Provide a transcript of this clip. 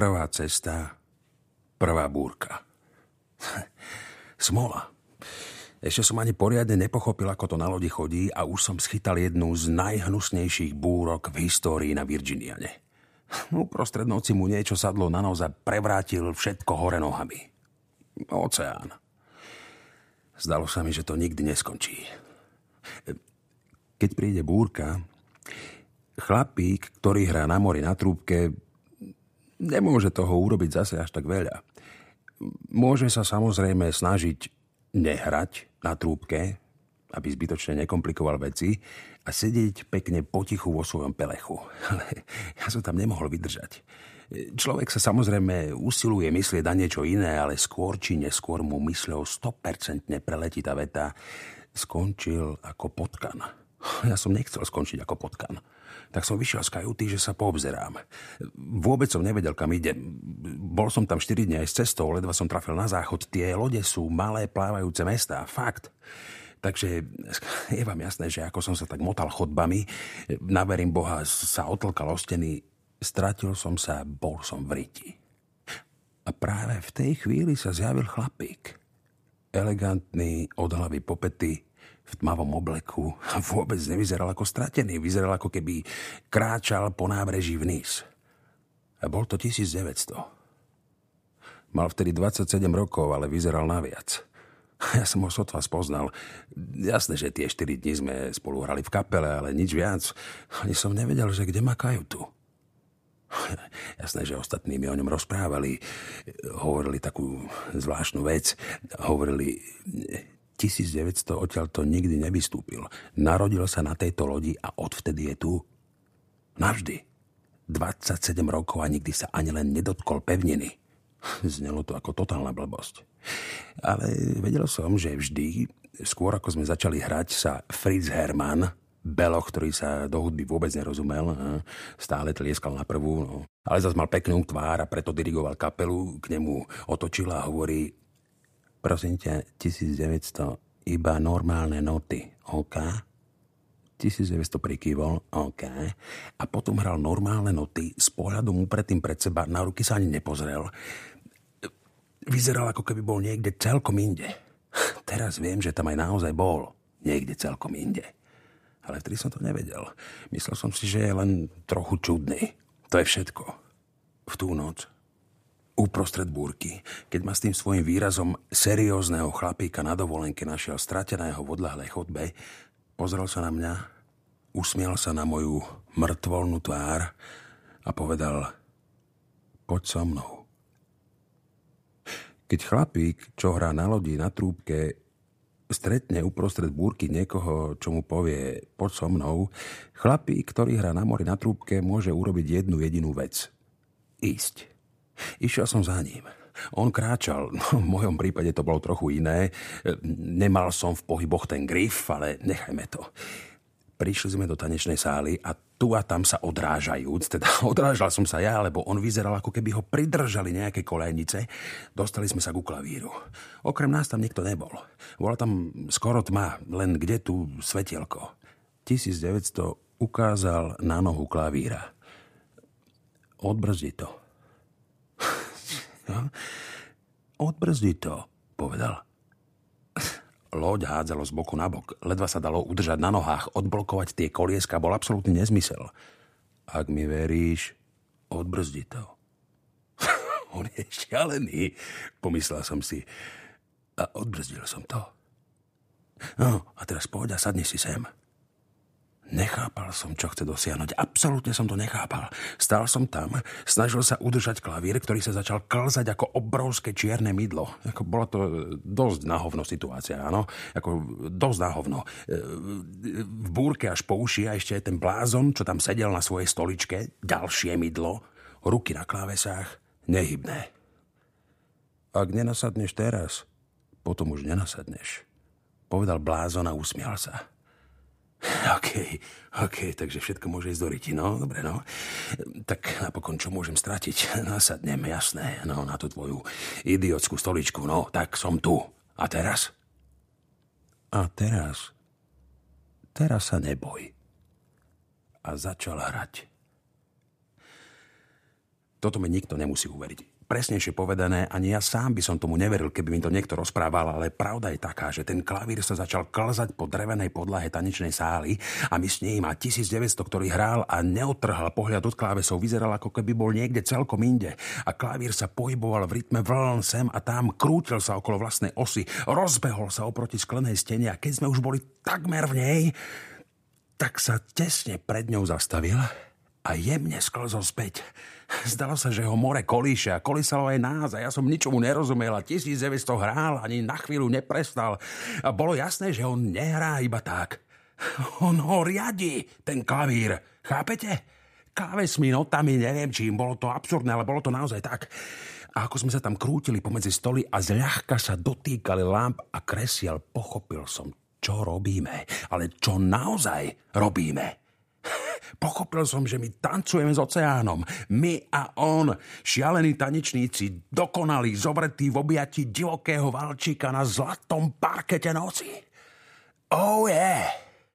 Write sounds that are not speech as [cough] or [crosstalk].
Prvá cesta, prvá búrka. [laughs] Smola. Ešte som ani poriadne nepochopil, ako to na lodi chodí a už som schytal jednu z najhnusnejších búrok v histórii na Virginiane. [laughs] Uprostred noci mu niečo sadlo na nos a prevrátil všetko hore nohami. Oceán. Zdalo sa mi, že to nikdy neskončí. Keď príde búrka, chlapík, ktorý hrá na mori na trúbke, nemôže toho urobiť zase až tak veľa. Môže sa samozrejme snažiť nehrať na trúbke, aby zbytočne nekomplikoval veci a sedieť pekne potichu vo svojom pelechu. [laughs] Ale ja som tam nemohol vydržať. Človek sa samozrejme usiluje myslieť na niečo iné, ale skôr či neskôr mu mysľou 100% preletí tá veta skončil ako potkan. Ja som nechcel skončiť ako potkan. Tak som vyšiel z kajuty, že sa poobzerám. Vôbec som nevedel, kam idem. Bol som tam 4 dní aj s cestou, ledva som trafil na záchod. Tie lode sú malé plávajúce mestá, fakt. Takže je vám jasné, že ako som sa tak motal chodbami, naverím Boha, sa otlkal o steny, stratil som sa, bol som v riti. A práve v tej chvíli sa zjavil chlapík. Elegantný, od hlavy popety, v tmavom obleku a [laughs] vôbec nevyzeral ako stratený. Vyzeral ako keby kráčal po nábreží vniz. A bol to 1900. Mal vtedy 27 rokov, ale vyzeral naviac. [laughs] Ja som ho sotva spoznal. Jasné, že tie 4 dní sme spolu hrali v kapele, ale nič viac. Ani som nevedel, že kde má kajutu. [laughs] Jasné, že ostatní mi o ňom rozprávali. Hovorili takú zvláštnu vec. Hovorili, 1900 odtiaľ to nikdy nevystúpil. Narodil sa na tejto lodi a odvtedy je tu. Navždy. 27 rokov a nikdy sa ani len nedotkol pevniny. [laughs] Znelo to ako totálna blbosť. Ale vedel som, že vždy, skôr ako sme začali hrať, sa Fritz Hermann, Beloch, ktorý sa do hudby vôbec nerozumel, stále tlieskal na prvú, no. ale zase mal peknú tvár a preto dirigoval kapelu, k nemu otočil a hovorí prosím ťa, 1900 iba normálne noty, OK? 1900 prikývol, OK. A potom hral normálne noty, s pohľadom upretým pred seba, na ruky sa ani nepozrel. Vyzeral, ako keby bol niekde celkom inde. [laughs] Teraz viem, že tam aj naozaj bol niekde celkom inde. Ale vtedy som to nevedel. Myslel som si, že je len trochu čudný. To je všetko. V tú noc uprostred búrky, keď ma s tým svojim výrazom seriózneho chlapíka na dovolenke našiel strateného v odlahlej chodbe, pozrel sa na mňa, usmiel sa na moju mŕtvolnú tvár a povedal poď so mnou. Keď chlapík, čo hrá na lodi na trúbke, stretne uprostred búrky niekoho, čo mu povie poď so mnou, chlapík, ktorý hrá na mori na trúbke, môže urobiť jednu jedinú vec. Ísť. Išiel som za ním. On kráčal, [laughs] v mojom prípade to bolo trochu iné. Nemal som v pohyboch ten grif, ale nechajme to. Prišli sme do tanečnej sály a tu a tam sa odrážajúc, teda [laughs] odrážal som sa ja, lebo on vyzeral ako keby ho pridržali nejaké kolejnice, dostali sme sa ku klavíru. Okrem nás tam nikto nebol. Bola tam skoro tma, len kde tu svetielko. 1900 ukázal na nohu klavíra. Odbrzdi to. No, odbrzdi to, povedal. Loď hádzalo z boku na bok. Ledva sa dalo udržať na nohách. Odblokovať tie kolieska bol absolútny nezmysel. Ak mi veríš, odbrzdi to. [laughs] On je šialený, pomyslel som si. A odbrzdil som to. No, a teraz poď a sadni si sem. Nechápal som, čo chce dosiahnuť. Absolútne som to nechápal. Stál som tam, snažil sa udržať klavír, ktorý sa začal klzať ako obrovské čierne mydlo. Ako bola to dosť náhovno situácia, áno? Ako dosť náhovno. V búrke až po uši a ešte aj ten blázon, čo tam sedel na svojej stoličke, ďalšie mydlo, ruky na klávesách, nehybné. Ak nenasadneš teraz, potom už nenasadneš. Povedal blázon a usmial sa. [laughs] OK, OK, takže všetko môže ísť do ryti, no, dobre, no. Tak napokon, čo môžem stratiť? [laughs] Nasadnem, jasné, no, na tú tvoju idiotskú stoličku, no, tak som tu. A teraz? A teraz? Teraz sa neboj. A začal hrať. Toto mi nikto nemusí uveriť presnejšie povedané, ani ja sám by som tomu neveril, keby mi to niekto rozprával, ale pravda je taká, že ten klavír sa začal klzať po drevenej podlahe tanečnej sály a my s ním a 1900, ktorý hral a neotrhal pohľad od klávesov, vyzeral ako keby bol niekde celkom inde. A klavír sa pohyboval v rytme vln sem a tam, krútil sa okolo vlastnej osy, rozbehol sa oproti sklenej stene a keď sme už boli takmer v nej, tak sa tesne pred ňou zastavil a jemne sklzol späť. Zdalo sa, že ho more kolíše a kolísalo aj nás a ja som ničomu nerozumel a 1900 hrál, ani na chvíľu neprestal. A bolo jasné, že on nehrá iba tak. On ho riadi, ten klavír. Chápete? Klávesmi, notami, neviem čím. Bolo to absurdné, ale bolo to naozaj tak. A ako sme sa tam krútili pomedzi stoly a zľahka sa dotýkali lamp a kresiel, pochopil som, čo robíme. Ale čo naozaj robíme. Pochopil som, že my tancujeme s oceánom. My a on, šialení tanečníci, dokonalí, zobretí v objati divokého valčíka na zlatom parkete noci. Oh yeah!